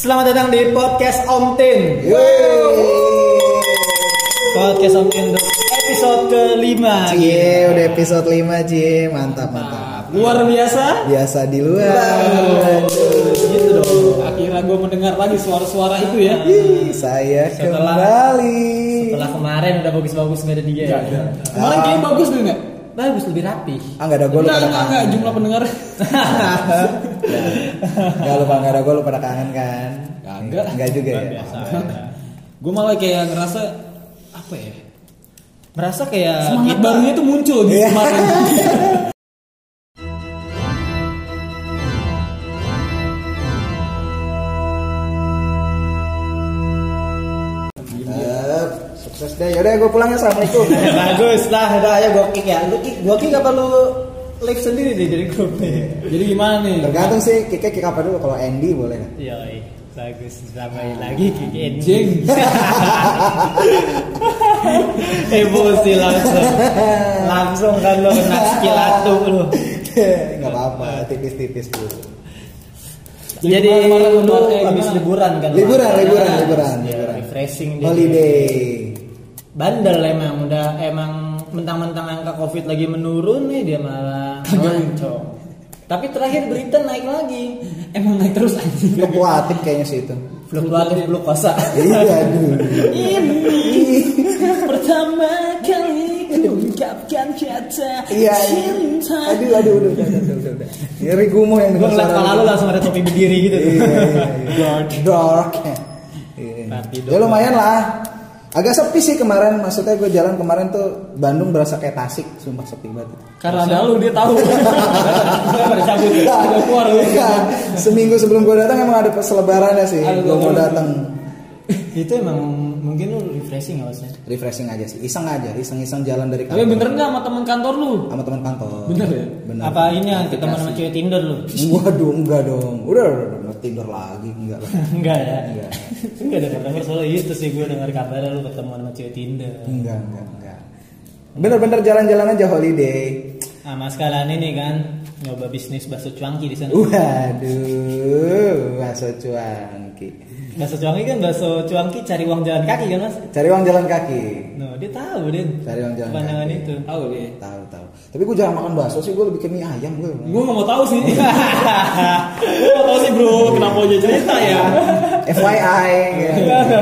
Selamat datang di podcast Om Tin. Podcast Om Tin untuk episode kelima. Cie, udah episode 5 Cie, mantap mantap. Luar biasa. Biasa di luar. Aduh, gitu dong. Akhirnya gue mendengar lagi suara-suara itu ya. Ih, saya Setelah- kembali. Setelah kemarin udah bagus-bagus nggak ada dia. ya. Kemarin kayaknya bagus nggak? Bagus lebih rapi. Ah nggak ada gue Enggak, enggak, enggak, kangen. jumlah pendengar. Gak lupa nggak ada gue lu pada kangen kan? Kagak. Enggak juga ya. Biasa. gue malah kayak ngerasa apa ya? Merasa kayak Semangat kita- barunya tuh muncul di Iya. kemarin. Sukses deh. Yaudah gue pulang ya. Assalamualaikum. Bagus lah, udah ayo gua kick ya. Lu kick, gua kick apa lu live sendiri deh dari grup nih? Jadi gimana nih? Tergantung sih, kiknya kick apa dulu. Kalau Andy boleh nggak? Iya, bagus. Tambahin lagi in. Jeng. Emosi langsung. Langsung kan lo kena skilatu lu. Nggak apa-apa, tipis-tipis dulu. Jadi, kemarin lu kemarin habis gimana? liburan kan? Liburan, kemarin? liburan, liburan, ya, liburan. Refreshing dia. Holiday. Bandel emang udah emang mentang-mentang angka covid lagi menurun nih dia malah ngancong. Tapi terakhir berita naik lagi. Emang naik terus anjing. Fluktuatif kayaknya sih itu. Fluktuatif glukosa. Iya, aduh. Ini pertama kali kuungkapkan kata Iya, iya. cinta. Aduh, aduh, udah, udah, udah, udah, udah. Ya Rigumo yang Gue ngeliat kepala lu langsung ada topi berdiri gitu. Iya, iya, iya. Dark. Tapi Ya lumayan lah. Agak sepi sih kemarin, maksudnya gue jalan kemarin tuh Bandung berasa kayak Tasik, sumpah sepi banget. Karena ada lu dia tahu. cabut ya. Udah keluar lu. Iya, Seminggu sebelum gue datang emang ada pas lebarannya sih, gue mau datang. Itu emang mungkin refreshing ya maksudnya. Refreshing aja sih, iseng aja, iseng-iseng jalan dari Tapi kantor. bener nggak sama teman kantor lu? Sama teman kantor. Bener ya? Bener. Apa ini yang ketemu sama cewek Tinder lu? Waduh, enggak dong. Udah, udah, udah, udah Tinder lagi, enggak lah. Enggak ya. Enggak. Enggak ada denger soal itu sih gue dengar kabar lu ketemu sama cewek Tinder. Enggak, enggak, enggak. Bener-bener jalan-jalan aja holiday. Sama sekalian ini kan nyoba bisnis bakso cuangki di sana. Waduh, bakso cuangki. Bakso cuangki kan bakso cuangki cari uang jalan kaki kan mas? Cari uang jalan kaki. No, dia tahu dia. Cari uang jalan Pandangan kaki. itu. Tahu dia. Tahu, tahu. Tapi gue jarang makan bakso sih, gue lebih ke mie ayam gue. Gue nggak mau tahu sih. Gue mau tahu sih bro, kenapa aja cerita ya? FYI.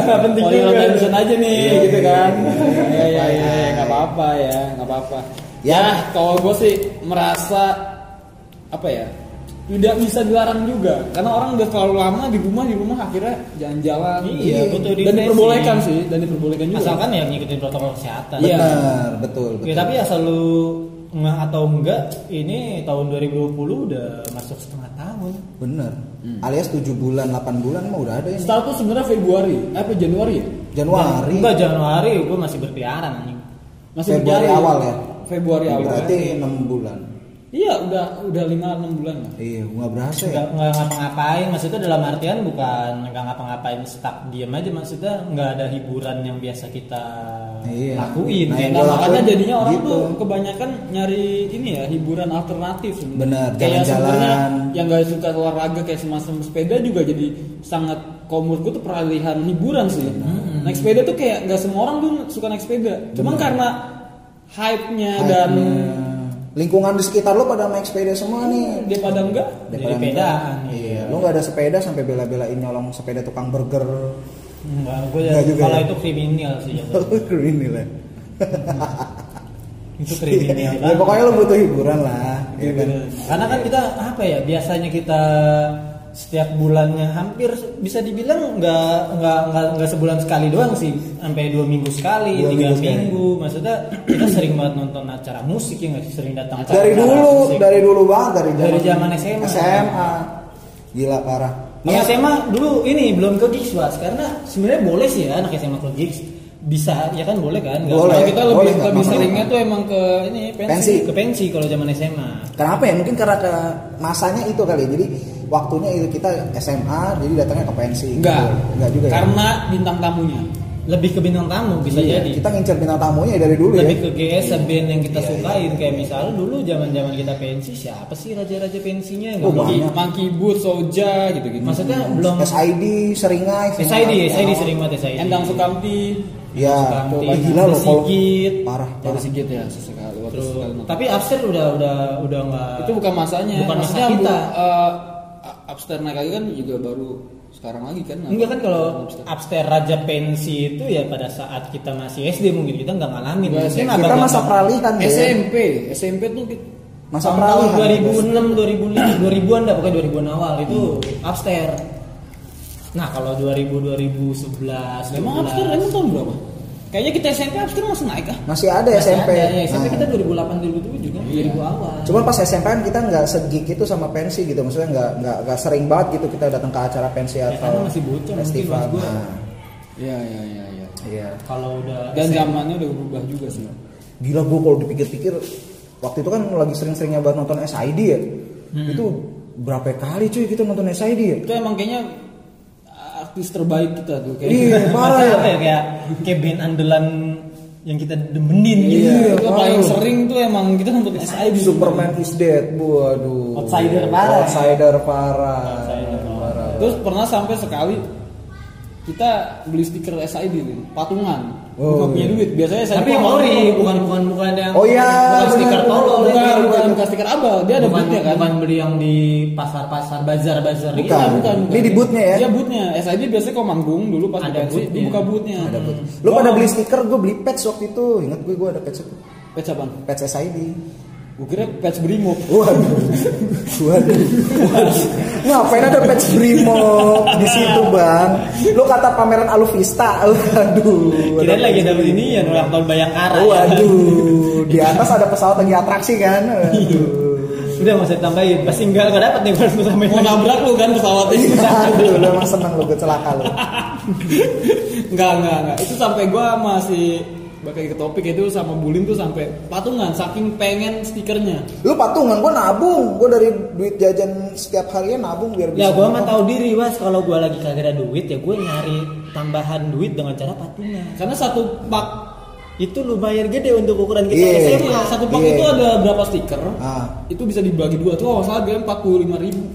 Nggak penting juga. attention aja nih, Iya, gitu iya, kan? iya. Iya, iya, iya, nggak apa-apa ya, nggak apa-apa. Ya. Ya, kalau gue sih merasa apa ya? Tidak bisa dilarang juga, karena orang udah terlalu lama di rumah di rumah akhirnya jalan-jalan. Iya, butuh dan diperbolehkan sih, dan diperbolehkan juga. Asalkan ya ngikutin protokol kesehatan. Iya. Benar, betul, betul. Ya, tapi asal lu nggak atau enggak, ini tahun 2020 udah masuk setengah tahun. Bener. Alias 7 bulan, 8 bulan mah udah ada ini. Start tuh sebenarnya Februari, eh, apa Januari ya? Januari. Enggak Januari, gue masih berkeliaran anjing. Masih Februari awal ya? Februari awal. Berarti 6 bulan. Iya, udah udah 5 6 bulan lah. Iya, nggak berasa ya. nggak nggak ngapa-ngapain maksudnya dalam artian bukan nggak ngapa-ngapain stuck diam aja maksudnya nggak ada hiburan yang biasa kita Iya. lakuin Nah, Nah, gua makanya jadinya orang gitu. tuh kebanyakan nyari ini ya hiburan alternatif. Benar, Kayak sebenarnya yang gak suka olahraga kayak semacam sepeda juga jadi sangat gue tuh peralihan hiburan sih. Naik sepeda tuh kayak nggak semua orang tuh suka naik sepeda. Cuman karena hype-nya dan Hype-nya. Lingkungan di sekitar lo pada naik sepeda semua nih. dia pada enggak Daripada pedaan, enggak. iya. Iya, lo nggak ada sepeda sampai bela-belain nyolong sepeda tukang burger. Enggak, gue Enggak juga kalau ya? itu kriminal sih. Ini lah. itu kriminal Ya pokoknya lo butuh hiburan lah. ya kan? karena kan kita apa ya biasanya kita setiap bulannya hampir bisa dibilang nggak nggak nggak nggak sebulan sekali doang sih sampai dua minggu sekali Dua tiga minggu sekali. minggu maksudnya kita sering banget nonton acara musik ya nggak sih sering datang acara Dari dulu, musik. dari dulu banget dari zaman, Dari zaman SMA. SMA. Gila parah. Anak SMA dulu ini belum ke gigs was karena sebenarnya boleh sih ya anak SMA ke gigs bisa ya kan boleh kan Nggak- Boleh. Kalau kita lebih boleh, lebih seringnya tuh emang ke ini pensi. Pensi. ke pensi kalau zaman SMA Kenapa ya? Mungkin karena ke masanya itu kali. Jadi waktunya itu kita SMA, jadi datangnya ke pensi. Enggak. Gitu. Enggak juga ya. Karena bintang tamunya. lebih ke bintang tamu bisa Iya, jadi. Kita ngincer bintang tamunya dari dulu lebih ya. ke GS band yang kita Iya, sukain kayak misalnya dulu zaman zaman kita pensi siapa sih raja-raja pensinya Oh, Nggak Monkey, banyak. Monkey Boot, Soja gitu-gitu. maksudnya belum SID, Seringai, SID SID sering banget SID Endang Sukamti, Ya, gila loh kalau Sigit. parah, parah. Sigit ya sesekali. Terus, tapi upstairs udah udah udah nggak itu bukan masanya. bukan masa Maksudnya, kita bu- eh, upstairs naik lagi kan juga baru sekarang lagi kan. Enggak kan kalau Upstairs. upstairs raja pensi itu ya pada saat kita masih SD mungkin kita nggak ngalamin. Enggak, Mungkin kita abang-abang- masa peralihan ya. SMP, SMP tuh. Masa tahun peralihan. 2006, 2005, 2000-an dah pokoknya 2000-an awal itu upstairs. Nah, kalau 2000 2011 Emang upstairs emang tahun berapa? Kayaknya kita SMP upstairs masih naik ah. Masih ada Masih SMP. ada, ya, SMP Nah. kita 2008 2007 kan, Iya. 2000 awal. Cuman pas SMP kan kita nggak segig itu sama pensi gitu, maksudnya nggak nggak nggak sering banget gitu kita datang ke acara pensi Ya, atau karena masih bocah mungkin, festival. gua. Nah, Iya, iya, iya, iya. iya. kalau udah Dan SMP, zamannya udah berubah juga sih. Gila gue kalau dipikir-pikir waktu itu kan lagi sering-seringnya buat nonton SID ya. Hmm. Itu berapa kali cuy kita nonton SID ya? Itu emang kayaknya artis terbaik kita tuh kayak Iya, parah ya. apa ya kayak kayak band andalan yang kita demenin gitu. Iya, itu paling sering tuh emang kita nonton SID. Superman is dead, waduh. Outsider parah. Outsider parah. Outsider parah. Terus pernah sampai sekali kita beli stiker SID nih, patungan. Oh, Bukan punya iya. duit. Biasanya SID Tapi kalau- ori, bukan bukan bukan yang Oh iya, bukan stiker tolol, benar, bukan, bukan, bukan stiker abal, dia ada bukan, bootnya kan. bukan beli yang di pasar-pasar bazar-bazar Bukan. gitu. Iya, bukan, bukan. Ini di bootnya ya? Iya bootnya. SID biasanya kalau manggung dulu pas Ada pensi bootnya. dibuka bootnya. Ada buat. Lu pada beli stiker, gue beli patch waktu itu. Ingat gue, gue ada patch itu. Patch apaan? Patch SID. Gue kira patch Brimob. Waduh, waduh, waduh. Ngapain ada patch Brimo di situ bang? Lu kata pameran Aluvista, waduh. Kirain lagi ada ini yang ulang tahun Bayangkara. ya. Waduh, di atas ada pesawat lagi atraksi kan? Waduh. Udah nggak usah ditambahin, pasti enggak enggak dapat nih kalau sampai Mau nabrak lu kan pesawatnya. Aduh, lu emang seneng lu gue celaka lu. Enggak, enggak, enggak. Itu sampai gua masih bakal ke topik itu sama bullying tuh sampai patungan saking pengen stikernya. Lu patungan, gue nabung, gue dari duit jajan setiap harinya nabung biar bisa. Ya gua mah tahu diri was kalau gua lagi kagak ada duit ya gue nyari tambahan duit dengan cara patungan. Karena satu pak Itu lumayan gede untuk ukuran kita Iya. SMA. satu pak Iya. itu ada berapa stiker? Ah. Itu bisa dibagi dua tuh, oh salah dia puluh lima ribu.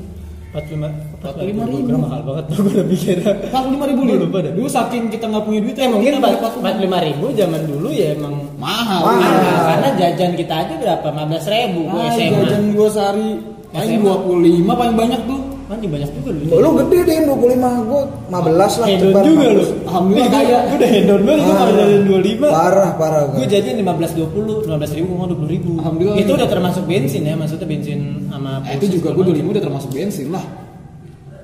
45 45 ribu. ribu. mahal banget tuh gue lebih kira. Empat puluh lima ribu Gua dulu. lupa dah. Dulu saking kita nggak punya duit Eh mungkin kita beli patungan. 45 ribu zaman dulu ya emang mahal. Mahal. mahal karena jajan kita aja berapa 15 ribu gue Ah, SMA. jajan gua sehari paling dua puluh lima paling banyak tuh. Kan banyak juga dulu. Lu gede deh 25, gue 15 lah. hedon cepat juga 15. lu. Alhamdulillah Gue kaya. gue udah hedon banget gue kalau jajan 25. Parah, parah. Gue jajan 15 20, 15 ribu mau 20 ribu. Alhamdulillah. Itu udah termasuk bensin ya, maksudnya bensin sama Eh, itu juga gua dua udah termasuk bensin lah.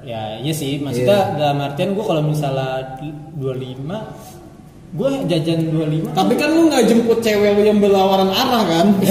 Ya iya sih, maksudnya Iya. dalam artian gue kalau misalnya 25 gue jajan 25 Tapi kan lu nggak jemput cewek lu yang berlawaran arah kan?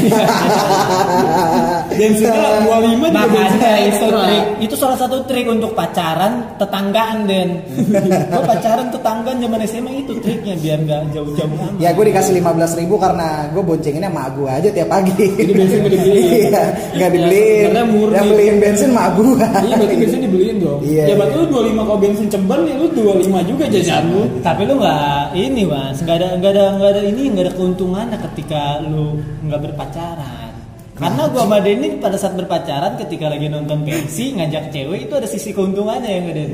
Bensinnya 25 juga bensin Makanya itu trik, itu salah satu trik untuk pacaran tetanggaan Den. gue pacaran tetanggaan zaman SMA itu triknya biar nggak jauh-jauh. Ya gue dikasih 15 ribu karena gue boncenginnya emak gue aja tiap pagi. Jadi bensin gak dibeliin. Iya, nggak dibeliin. Karena murni. Yang beliin bensin emak gue. Iya berarti bensin dibeliin dong. Iya, ya berarti iya. lu 25 kalau bensin ceban ya lu 25 juga jajan lu. Tapi lu nggak ini mas, nggak ada nggak ada nggak ada ini nggak ada keuntungannya ketika lu nggak berpacaran. Karena gua sama Denny pada saat berpacaran ketika lagi nonton pensi ngajak cewek itu ada sisi keuntungannya ya nggak Den?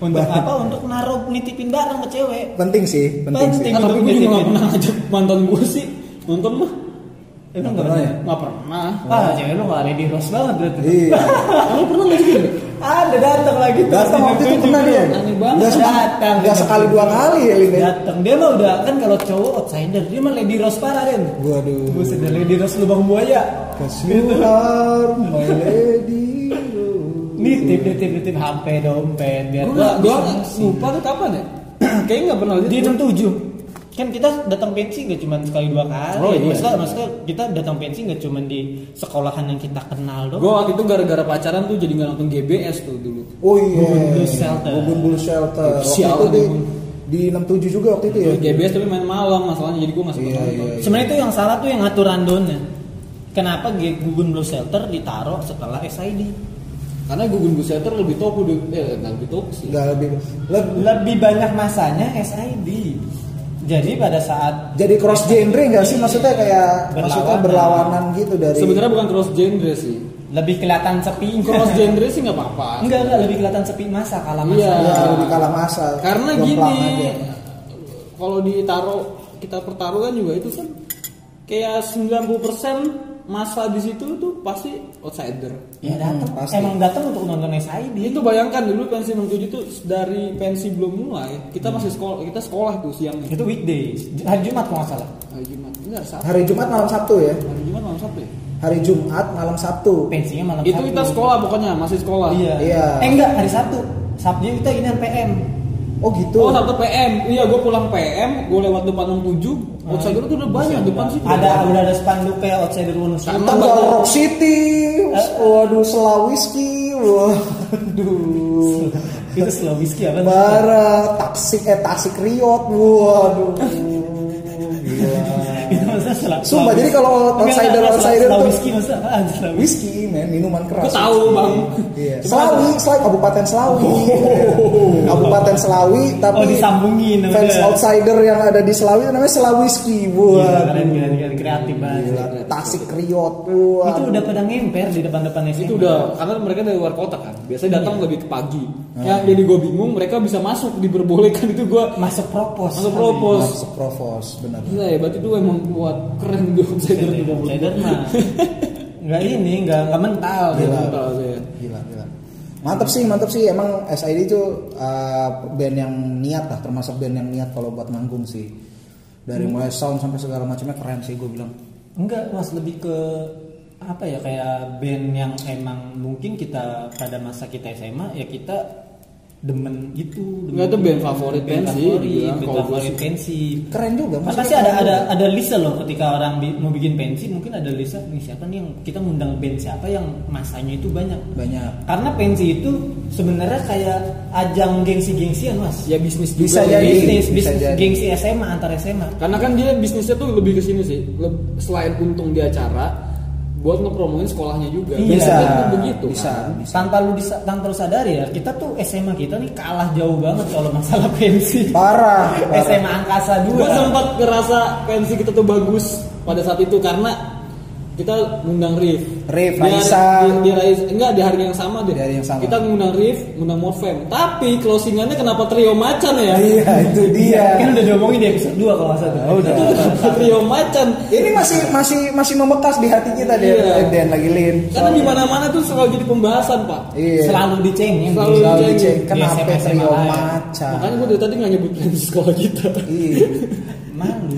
Untuk apa? Untuk naruh nitipin barang ke cewek. Penting sih, penting, Penting. sih. Nah, tapi gue juga gak pernah ngajak mantan gue sih nonton mah. Emang Nggak nggak pernah pernah? Gak pernah. Ah, cewek lu nggak lady rose banget berarti. Iya. Kamu pernah gak juga? Ada datang lagi tuh. Datang waktu itu pernah dia. Aneh banget. Nggak Datang. nggak sekali dua kali ya Lin. ya? Datang dia mah udah kan kalau cowok outsider dia mah lady rose parah Den. Waduh. Buset lady rose lubang buaya. Kasuhar, my lady. Nitip nitip nitip HP dompet biar Gue gak, gue lupa tuh kapan ya? Kayaknya gak pernah lihat. di 67 kan kita datang pensi gak cuma sekali dua kali Oh, iya. maksudnya, maksudnya kita datang pensi gak cuma di sekolahan yang kita kenal doang Gue waktu itu gara-gara pacaran tuh jadi gak nonton GBS tuh dulu. Oh iya. Bubun Blue Shelter. Bubun Blue Shelter. Waktu Sial, itu di, Bubun. di 67 juga waktu itu ya. GBS tapi main malam masalahnya jadi gue sempet Iya, nonton. iya. sebenarnya itu yang salah tuh yang ngatur randonnya kenapa Gugun Blue Shelter ditaruh setelah SID Karena Gugun Gus Shelter lebih top udah, eh nggak lebih top sih. Enggak lebih lebih lebih banyak masanya SID Jadi pada saat Jadi cross genre nggak sih maksudnya kayak maksudnya Berlawanan. berlawanan gitu dari Sebenarnya bukan cross genre sih. lebih kelihatan sepi Cross genre sih nggak apa-apa. enggak enggak lebih kelihatan sepi masa kalah masa. Iya. ya, lebih kalah masa. Karena gini, kalau ditaruh kita pertaruhkan juga itu kan kayak 90% masa di situ tuh pasti outsider. Ya datang, Hmm, pasti. emang datang untuk nonton SID. Itu bayangkan dulu pensi 67 itu dari pensi belum mulai, kita masih sekolah, kita sekolah tuh siangnya. Itu weekday, hari Jumat kalau nggak salah. Hari Jumat. Enggak, Sabtu. Hari Jumat malam Sabtu ya. Hari Jumat malam Sabtu ya? Hari Jumat malam Sabtu. Pensinya malam Itu Sabtu. kita sekolah pokoknya, masih sekolah. Iya. Iya. Eh enggak, hari Sabtu. Sabtunya kita ini PM. Oh gitu. Oh, Sabtu PM. Iya, gue pulang PM, gue lewat depan 67. Outsider tuh udah banyak depan situ. Ada udah ada spanduk kayak outsider. Sama Tegal. Rock City. Waduh, Selawiski. Waduh. itu slow whisky apa? Bara, taksi eh taksi kriot. Waduh. Gila. Itu masa slow. Sumpah, jadi kalau outsider- outsider tuh- whisky slow whisky? Whisky, men, minuman keras. Gua tahu, Bang. Iya. Selawi, Selawi, Kabupaten Selawi. Kabupaten Selawi, tapi Oh, disambungin, fans outsider yang ada di Selawi itu namanya Selawiski. Iya, Wah. keren keren keren kreatif banget. Tasik kriot. Wah. Itu udah pada ngemper di depan-depan SMA. itu udah karena mereka dari luar kota kan biasanya datang lebih ke pagi yang jadi gue bingung mereka bisa masuk diperbolehkan itu gue masuk propos. masuk propos Masuk provos, benar. Gila ya berarti itu emang buat keren gue outsider juga outsider mah. Enggak ini, enggak enggak mental gitu. Tahu saya. Gila, gila. Mantap sih, mantap sih. Emang SID itu uh, band yang niat lah, termasuk band yang niat kalau buat manggung sih. Dari mulai sound sampai segala macamnya keren sih gue bilang. Enggak, mas lebih ke apa ya kayak band yang emang mungkin kita pada masa kita SMA ya kita demen gitu. demen Enggak, itu band favorit band pensi, band favorit sih. pensi. Keren juga. Mas maksudnya pasti ada keren ada juga. ada list loh ketika orang bi- mau bikin pensi mungkin ada list nih siapa nih yang kita ngundang band siapa yang masanya itu banyak. banyak. Karena pensi itu sebenarnya kayak ajang gengsi-gengsian mas. ya bisnis juga Bisa ya. jadi. bisnis, bisa bisnis jadi. gengsi SMA antar SMA. karena kan dia bisnisnya tuh lebih ke sini sih Leb- selain untung di acara buat ngepromoin sekolahnya juga Iya. Bisa, tuh begitu bisa, kan. bisa. tanpa lu disa- tanpa lu sadari ya kita tuh SMA kita nih kalah jauh banget kalau masalah pensi Parah. parah. SMA angkasa gue 2 sempat ngerasa pensi kita tuh bagus pada saat itu karena kita ngundang Rif. Rif, Di Raisa. Di, di Raisa- enggak di hari yang sama deh. Di hari yang sama. Kita ngundang Rif, ngundang Morfem. Tapi closingannya kenapa trio macan ya? Iya, itu dia. kan udah diomongin di episode 2 kalau nggak salah Oh, udah. Kenapa trio macan? Ini masih masih masih membekas di hati kita dia. Iya. Dan lagi Lin. Karena di mana-mana tuh selalu jadi pembahasan, Pak. Iya. selalu dicengin Selalu Selalu dicengin. dicek. Di Kenapa SMA trio macan? Makanya gue dari tadi nggak nyebut sekolah kita. Iya. Malu.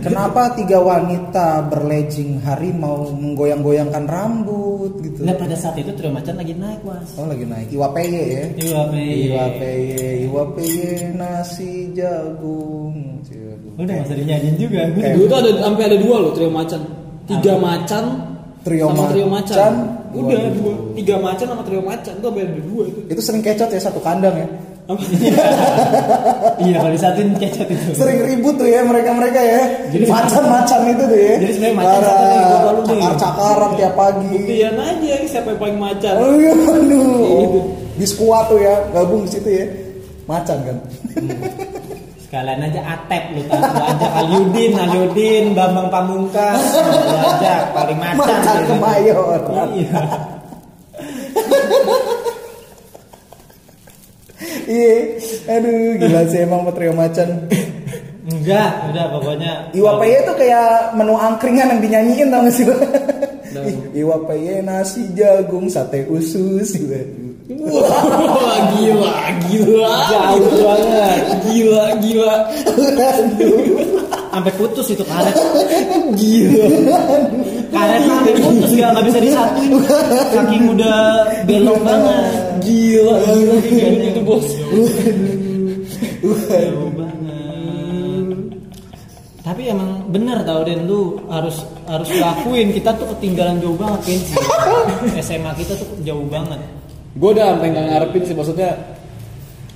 Kenapa tiga wanita berlejing harimau menggoyang-goyangkan rambut gitu? nah pada saat itu trio macan lagi naik mas Oh lagi naik. Iwa PY ya. Iya, Pei. Iwa PY, Iwa PY nasi jagung. Jagung. udah nggak usah dinyanyiin juga Kayak- Dulu tuh ada sampai ada dua loh trio macan. Tiga macan Trio sama trio macan. macan. Udah Waduh. dua. Tiga macan sama trio macan tuh sampai ada dua itu. Itu sering kecot ya satu kandang ya. Iya kalau disatuin kecot itu Sering ribut tuh ya mereka-mereka ya. Jadi- macan-macan itu tuh ya. Jadi sebenarnya macan Parah. satu nih, nih. Cakar-cakaran tiap pagi. Buktian aja siapa yang paling macan. Oh iya, aduh. Gitu. Di skuad tuh ya, gabung di situ ya. Macan kan. sekalian aja atep lu tahu lu ajak Aliudin Aliudin Bambang Pamungkas lu ajak paling macan Macan kemayor. iya Iya. Aduh, gila sih emang Trio Macan. enggak udah pokoknya Iwa PY tuh kayak menu angkringan yang dinyanyiin tau gak sih lo? Iwa PY nasi jagung sate usus gitu. Wah gila gila. jauh banget Gila gila. sampai putus itu karet gila karet sampai putus nggak nggak bisa disatuin saking udah belok banget Gila gila gila itu bos. jauh banget tapi emang bener tau Den lu harus harus lakuin kita tuh ketinggalan jauh banget pensi SMA kita tuh jauh banget Gue udah sampai nggak ngarepin sih maksudnya.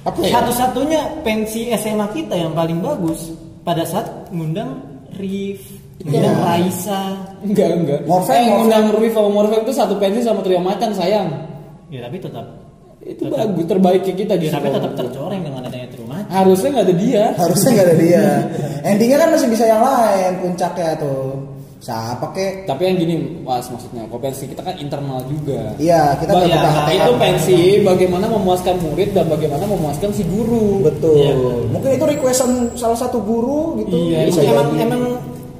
Apa ya? satu-satunya pensi SMA kita yang paling bagus pada saat ngundang Rif, ngundang Raisa. Enggak enggak. Morfem, eh, ngundang Rui sama Morfem itu satu pensi sama trio macan sayang. Ya tapi tetap itu bagus terbaik ke kita Ya, justru tapi tetap tercoreng dengan adanya rumah. harusnya nggak ada dia Harusnya nggak ada dia. Endingnya kan masih bisa yang lain puncaknya tuh. Siapa kek? tapi yang gini was maksudnya kok pensi kita kan internal juga Iya, kita Bah, nggak ya, nah, itu pensi bagaimana memuaskan murid dan bagaimana memuaskan si guru Betul. Iya. Mungkin itu requestan salah satu guru gitu. Iya, Bisa emang, emang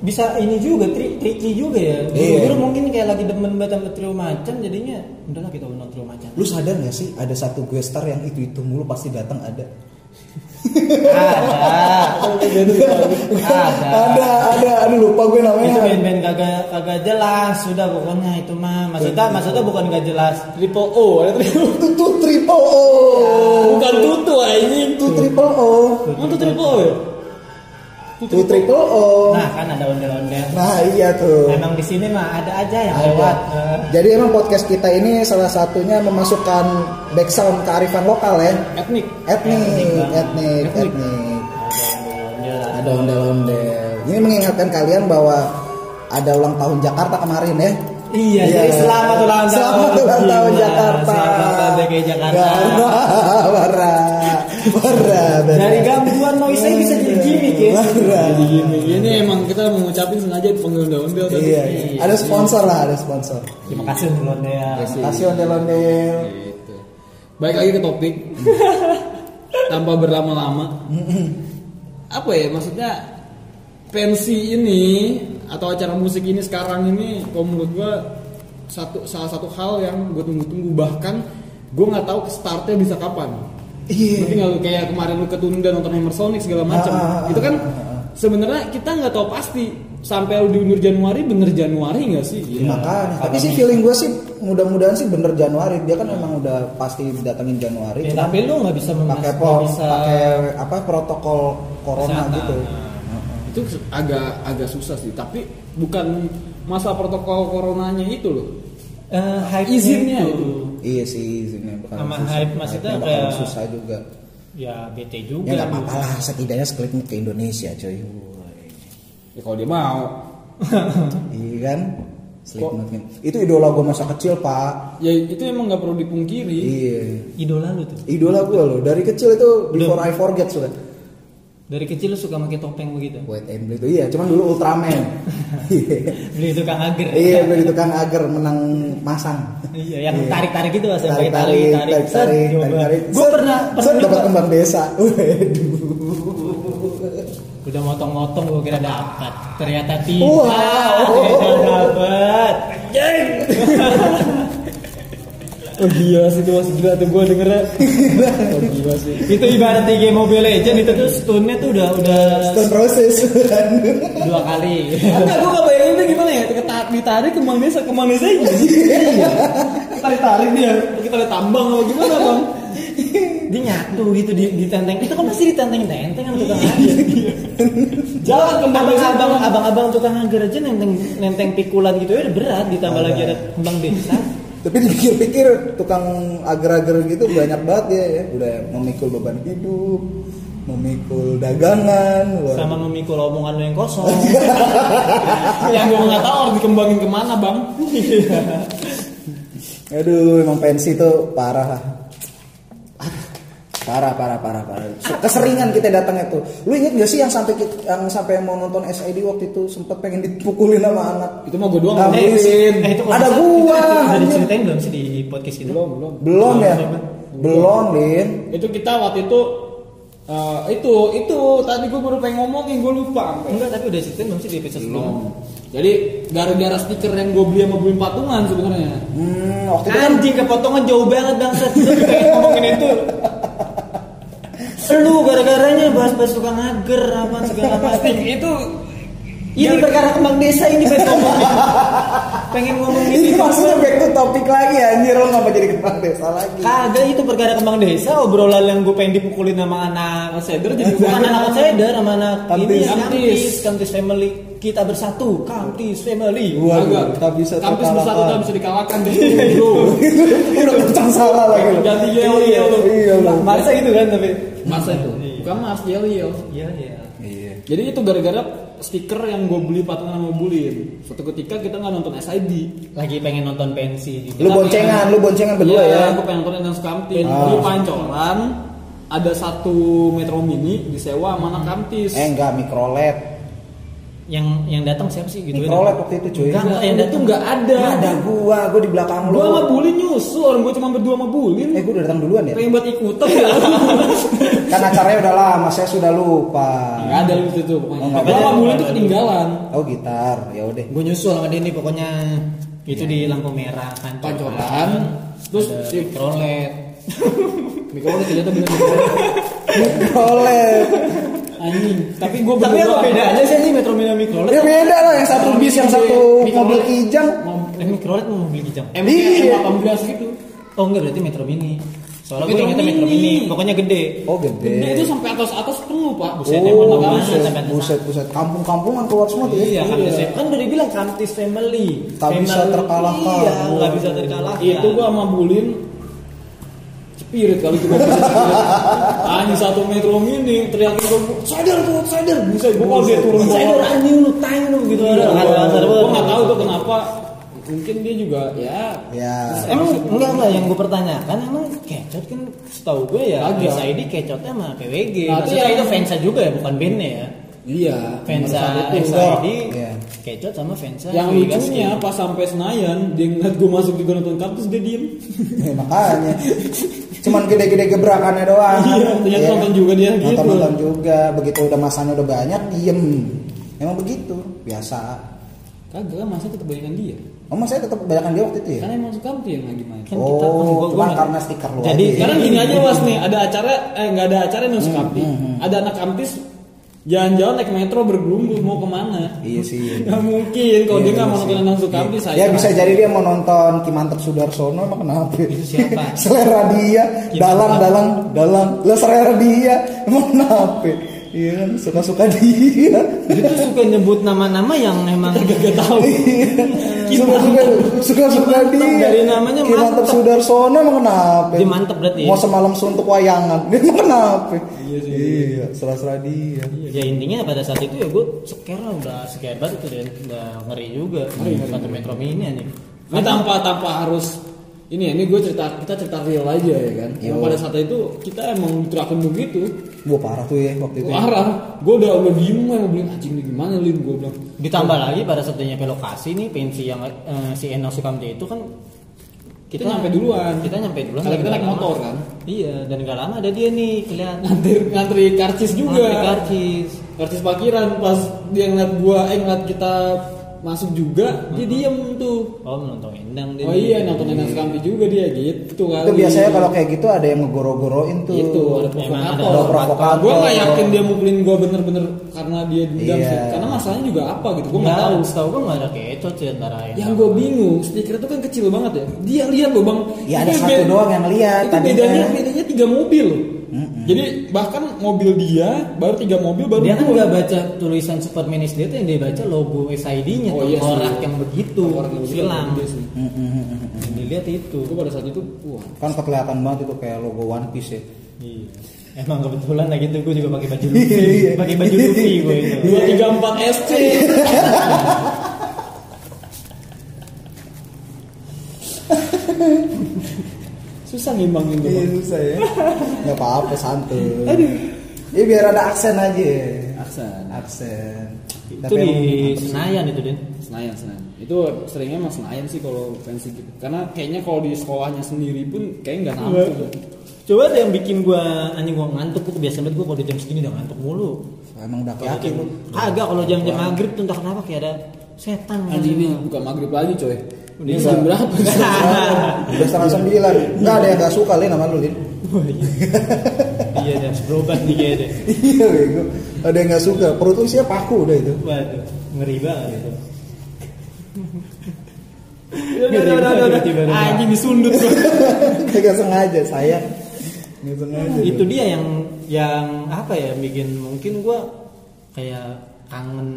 bisa ini juga tri tricky juga ya. Iya. Guru mungkin kayak lagi demen banget sama trio macan jadinya udahlah kita undang trio macan. Lu sadar gak sih ada satu gue star yang itu itu mulu pasti datang ada. ada. ada. Ada, ada. Aduh lupa gue Itu namanya. band-band kagak kagak jelas sudah pokoknya itu mah. Maksudnya maksudnya bukan gak jelas. triple O ada triple Itu tuh triple O. bukan tutu anjing Itu triple O. Tuh triple O Itu triple O. Nah, kan ada ondel-ondel. Nah iya tuh. Emang di sini mah ada aja yang Ada. lewat. Eh, Jadi emang podcast kita ini salah satunya memasukkan background kearifan lokal ya. etnik Etnik, Etnik etnik, etnik. ondel-ondel. Ada ondel-ondel. Ini mengingatkan kalian bahwa ada ulang tahun Jakarta kemarin ya. Iya, Iya. jadi selamat ulang tahun. Selamat ulang tahun Gila, Jakarta. Selamat tahun DKI Jakarta. Warna, Dari gangguan noise bisa jadi gimmick ya. Gini, ini emang kita mau ngucapin sengaja dipanggil ondel-ondel tadi. Iya, iya. Ada sponsor lah, ada sponsor. Terima kasih untuk ondel. Terima kasih ondel-ondel. Gitu. Baik lagi ke topik. Tanpa berlama-lama. Apa ya maksudnya pensi ini atau acara musik ini sekarang ini kalau menurut gua satu salah satu hal yang gue tunggu-tunggu bahkan gue nggak tahu startnya bisa kapan. Iya. Ngerti nggak kayak kemarin lu ketunda nonton Hammer Sonic segala macam. Ah, ah, ah, itu kan ah, ah. sebenarnya kita nggak tahu pasti sampai lu diundur Januari bener Januari nggak sih? Ya, Makanya, tapi sih feeling gue sih mudah-mudahan sih bener Januari. Dia kan emang udah pasti datengin Januari. Ya, tapi lu nggak bisa pakai po, bisa pakai apa protokol corona Kesehatan. gitu. itu agak agak susah sih tapi bukan masa protokol coronanya itu loh Eh, hype Izinnya itu. itu. Iya sih izinnya bakal Sama susah. hype maksudnya bakal kayak- susah juga. Ya bete juga. Ya nggak apa-apa lah, setidaknya sekelip ke Indonesia coy. ya kalau dia mau Iya kan? Slipknot kan. Itu idola gue masa kecil pak. ya itu emang nggak perlu dipungkiri Iya. Idola lu tuh. Idola gue loh. Dari kecil itu before I forget sudah. Dari kecil lu suka pakai topeng begitu. White and Blue itu iya. Cuman dulu Ultraman. Beli tukang agar. Iya beli tukang agar menang masang. Iya, yang Iya. tarik-tarik itu mas, tarik tarik tarik tarik tarik. Gue pernah pernah dapat kembang desa. Udah motong-motong gue kira dapat. Ternyata tidak. Wow. Ternyata dapat. oh gila sih itu masih gila tuh gue dengernya oh gila sih itu ibarat di game Mobile Legend itu tuh stunnya tuh udah udah Stone Roses. dua kali. Enggak, gue gak bayangin itu gimana ya Keta- Ditarik kembang desa Kembang desa iya Tarik-tarik dia Kita lihat tambang apa gimana bang Dia nyatu gitu di, di tenteng. Itu kan pasti ditenteng-tenteng sama tukang agar. Jalan kembang desa Abang-abang abang-abang tukang agar aja nenteng nenteng pikulan gitu ya udah berat ditambah lagi ada kembang desa. Tapi dipikir-pikir tukang agar-agar gitu banyak banget ya, ya. Udah memikul beban hidup, memikul dagangan, wah. sama memikul omongan yang kosong. Yang gue gak tau harus dikembangin ke mana bang Aduh, emang pensi tuh parah Parah, parah, parah, parah. Keseringan kita datangnya tuh. Lu inget gak sih yang sampai yang sampai mau nonton SID waktu itu sempet pengen dipukulin sama anak? Itu mah gue doang mungkin. Eh, itu Ada bisa- gua, itu- itu diceritain belum sih di podcast kita? Belum belum Belum ya? Belum. Belum, Lin. Itu kita waktu itu eh, Itu Itu Tadi gue baru pengen ngomongin Gue lupa Enggak, tapi udah ceritain belum sih di episode sebelumnya? Belum Jadi gara-gara stiker yang gue beli sama beli patungan sebenarnya Hmm, waktu itu kan Anjing kepotongan jauh banget bangsat. Lu pengen ngomongin itu. Lu gara-garanya bahas-bahas tukang agar apa segala macam. Itu Ini perkara kembang desa ini pengen ngomongin. pengen ngomongin ini maksudnya back to topik lagi anjir. Lo ngapa jadi kepala desa lagi? Kagak itu perkara kembang desa. Obrolan yang gue pengen dipukulin sama anak Outsider jadi bukan anak outsider sama anak ini Kamtis. Kamtis Kamtis family kita bersatu. Kamtis family. Waduh, tak bisa terkalahkan. bersatu tak bisa dikalahkan deh bro. Udah kencang salah lagi. Ganti yel yel lu Iya lo. masa itu kan tapi Masa itu Bukan mas yel yel iya iya Iya. Jadi itu gara-gara stiker yang gue beli patungan sama Bulin. Suatu ketika kita nggak nonton SID. Lagi pengen nonton pensi. Lu boncengan, lu boncengan berdua ya. Gue pengen nonton yang Kamtis. Ah. Di Pancoran ada satu Metro Mini disewa sama anak Kamtis. Eh enggak mikrolet. Yang yang datang siapa sih gitu? Mikrolet waktu itu cuy. Enggak, enggak, yang itu datang nggak ada. Nggak ada gua, gua di belakang lu. Gue sama Bulin nyusul, orang gue cuma berdua sama Bulin. Eh gua udah datang duluan ya. Pengen buat ikutan ya. Kan acaranya udah lama, saya sudah lupa. Nggak ada lu itu Oh, pokoknya. Gue ada. sama Bulin tuh ketinggalan. Oh gitar, ya udah. Gue nyusul sama Denny pokoknya itu di lampu merah kan. Pancoran. Terus si mikrolet. mikrolet ternyata bener mikrolet. Anjing. Tapi gue Tapi apa bedanya sih ini Metro Mini mikrolet? Ya beda lah, yang satu bis, yang satu mobil kijang. Eh, mikrolet mau mobil kijang. Iya. M18 gitu. Oh enggak berarti Metro Mini. Soalnya gue Metro ingetnya Metro Mini. Pokoknya gede. Oh gede. Gede itu sampai atas atas penuh pak. Buset, Oh, emang mana buset, buset, buset. Kampung-kampungan keluar semua tuh Iya, ya. kan biasanya- kan udah dibilang Kamtis Family. Tak bisa Family. terkalahkan. Iya, nggak bisa terkalahkan. Itu gua sama Bulin Spirit kali itu gua bisa. Anjing satu metro mini teriakin gua sadar tuh sadar bisa gua kalau dia turun udah anjing lu tanya lu gitu Iya, ada banget. nggak tahu tuh kenapa mungkin dia juga ya Ya. Emang enggak enggak yang gue pertanyakan emang kecot kan setahu gue ya Kagak. SID kecotnya sama PWG. Nah, Maksudnya itu fansa juga ya bukan bandnya ya. iya Fansa. SID Iya. kecot sama fansa. yang lucunya pas sampai Senayan dia ngeliat gua masuk juga nonton kampus dia diem Ya, makanya. Cuman gede-gede gebrakannya doang. Iya, ternyata nonton juga dia gitu. Nonton-nonton juga. Begitu udah masanya udah banyak, diem. Emang begitu, biasa. kagak masa tetap banyakan dia Oh, saya tetap kebanyakan dia waktu itu ya? karena emang suka tuh yang lagi main Kan kita kan Oh, gua- cuma gua- karena stiker lu Jadi aja. ya? Sekarang gini aja was nih, ada acara eh nggak ada acara yang Sukamti. Ada anak kampus jalan-jalan naik metro bergelumbung mau ke mana? Iya sih. Nggak mungkin kalau dia nggak mau nonton anak Sukamti saya. Ya bisa jadi dia mau nonton Kimantep Sudarsono emang kenapa? Itu siapa? selera dia, dalang, dalang, dalang. Lah selera dia, emang kenapa? Iya kan, suka-suka dia. Dia tuh suka nyebut nama-nama yang emang gak tahu. Suka-suka, suka-suka Kimantep, dia. dari namanya Kimantep mantep. Sudarsono emang kenapa? Dia mantep berarti ya? Mau semalam suntuk wayangan, dia emang kenapa? Iya sih. Iya, serah-serah dia. Ya intinya pada saat itu ya gue lah udah scare banget itu dan udah ngeri juga. Satu Metro Mini anjing. Ini tanpa tanpa harus ini ini gue cerita kita cerita real aja ya kan. Yang Yo. pada saat itu kita emang diterakin begitu. Gua parah tuh ya waktu itu. ya. Parah. Gue udah udah diem mau beli anjing ini gimana lin gue bilang. Ditambah lagi pada saat dia nyampe lokasi nih pensi yang eh, si Enel Sukamti itu kan Kita nyampe duluan. Kita nyampe duluan. Karena kita naik motor kan. Iya dan gak lama ada dia nih kelihatan. Ngantri ngantri karcis juga. Ngantri karcis. Karcis parkiran pas dia ngeliat gua eh ngeliat kita masuk juga dia diem tuh. Oh menonton endang dia. Oh iya nonton Enak Kampi juga dia gitu kan. Itu biasanya kalau kayak gitu ada yang ngegoro-goroin tuh. itu ada Emang ada provokator. Gue nggak yakin dia mukulin gue bener-bener karena dia dendam Iya. sih. Karena masalahnya juga apa gitu. Gue nggak tahu. tahu. Setahu gue nggak ada kecot sih antara Yang gue bingung, stiker itu kan kecil banget ya. Dia lihat loh bang. Ya, ada satu doang yang lihat Itu bedanya bedanya tiga mobil. Jadi bahkan mobil dia baru tiga mobil baru Dia kan nggak baca tulisan Supermanis dia tuh yang dia baca logo SID-nya Oh, tuh iya korak yang begitu silang. Yang dilihat itu. Gue pada saat itu, wah. Kan kelihatan banget itu kayak logo One Piece ya. Iya. Emang kebetulan lah gitu gue juga pakai baju Luffy, Iya. pakai baju Luffy gue itu. Dua tiga empat SC. Susah ngimbangin tuh. Iya susah ya. Gak apa-apa santuy. Ya biar ada aksen aja. Aksen. Aksen. Itu di Senayan itu Den. Senayan, Senayan. Itu seringnya emang Senayan sih kalau pensi gitu. Karena kayaknya kalau di sekolahnya sendiri pun kayaknya nggak nampung. Coba deh yang bikin gua anjing gua ngantuk tuh kebiasaan banget gua kalau di jam segini udah ngantuk mulu. Emang udah yakin lu. Kagak kalau jam-jam maghrib tuh entah kenapa kayak ada setan. Anjing ini bukan maghrib lagi coy. Ini Udah. jam berapa? Udah setengah sembilan. Enggak ada yang gak suka Lin sama lu Lin. Iya dan berobat nih kayak deh. Iya bego. Ada yang gak suka. Perut lu isinya paku udah itu. Waduh, ngeri banget itu. Udah, udah, udah, udah. Anjing disundut gua. Gak sengaja saya. Gak sengaja. itu dia yang yang apa ya bikin mungkin gua kayak kangen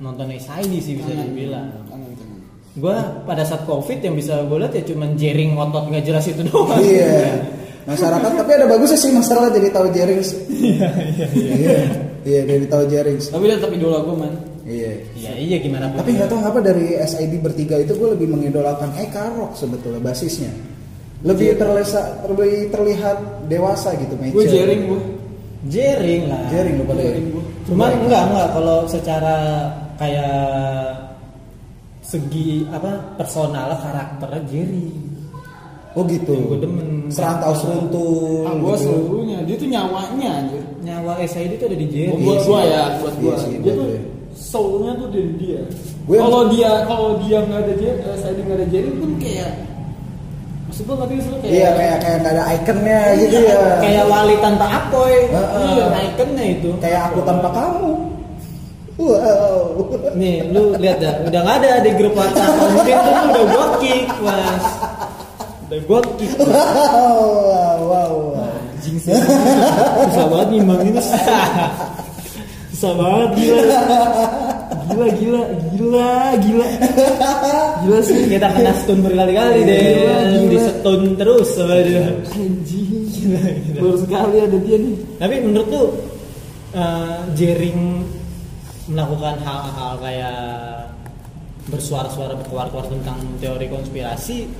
nonton SID sih bisa dibilang. Kangen, kangen. Gua pada saat covid yang bisa gue lihat ya cuman jering otot nggak jelas itu doang. Iya. masyarakat tapi ada bagusnya sih masalah jadi tahu Jerings Iya iya iya. iya iya jadi tahu Jerings Tapi dia tetap idola gue man. iya Iya iya gimana pun. tapi nggak tahu ngapa dari SID bertiga itu gue lebih mengidolakan Eka Rock sebetulnya basisnya lebih terlihat lebih terlihat dewasa gitu Gue mature. jaring gue. Jering lah. Jering lu pada Jering gua. Cuman enggak enggak kalau secara kayak segi apa personal karakternya Jerry. oh gitu Yang gua demen. serantau seruntul Ah, gue gitu. seluruhnya. Dia tuh nyawanya anjir. Nyawa SID itu ada di Jerry. buat gua ya, buat Iya gua. sih, dia tuh gue. soulnya tuh dari dia. Gue Kalau dia kalau dia nggak ada Jerry, eh, saya nggak ada Jerry pun kayak maksud gua ngerti sih kayak iya kayak kayak nggak ada ikonnya gitu ya Kayak wali tanpa apoy. Heeh. Iya, ikonnya itu. kayak aku tanpa kamu wow Nih, lu lihat dah, udah nggak ada di grup WhatsApp. Mungkin tuh udah gua kick, Mas. Udah gua kick. wow wow, wow. Anjing sih. Susah banget ngimbangin Susah banget gila. Gila gila gila gila. Gila sih kita kena stun berkali-kali deh. Gila, gila. Di stun terus sama dia. anjing. Gila, gila. Baru sekali ada dia nih. Tapi menurut lu eh, Jering melakukan hal-hal kayak bersuara-suara berkuar-kuar tentang teori konspirasi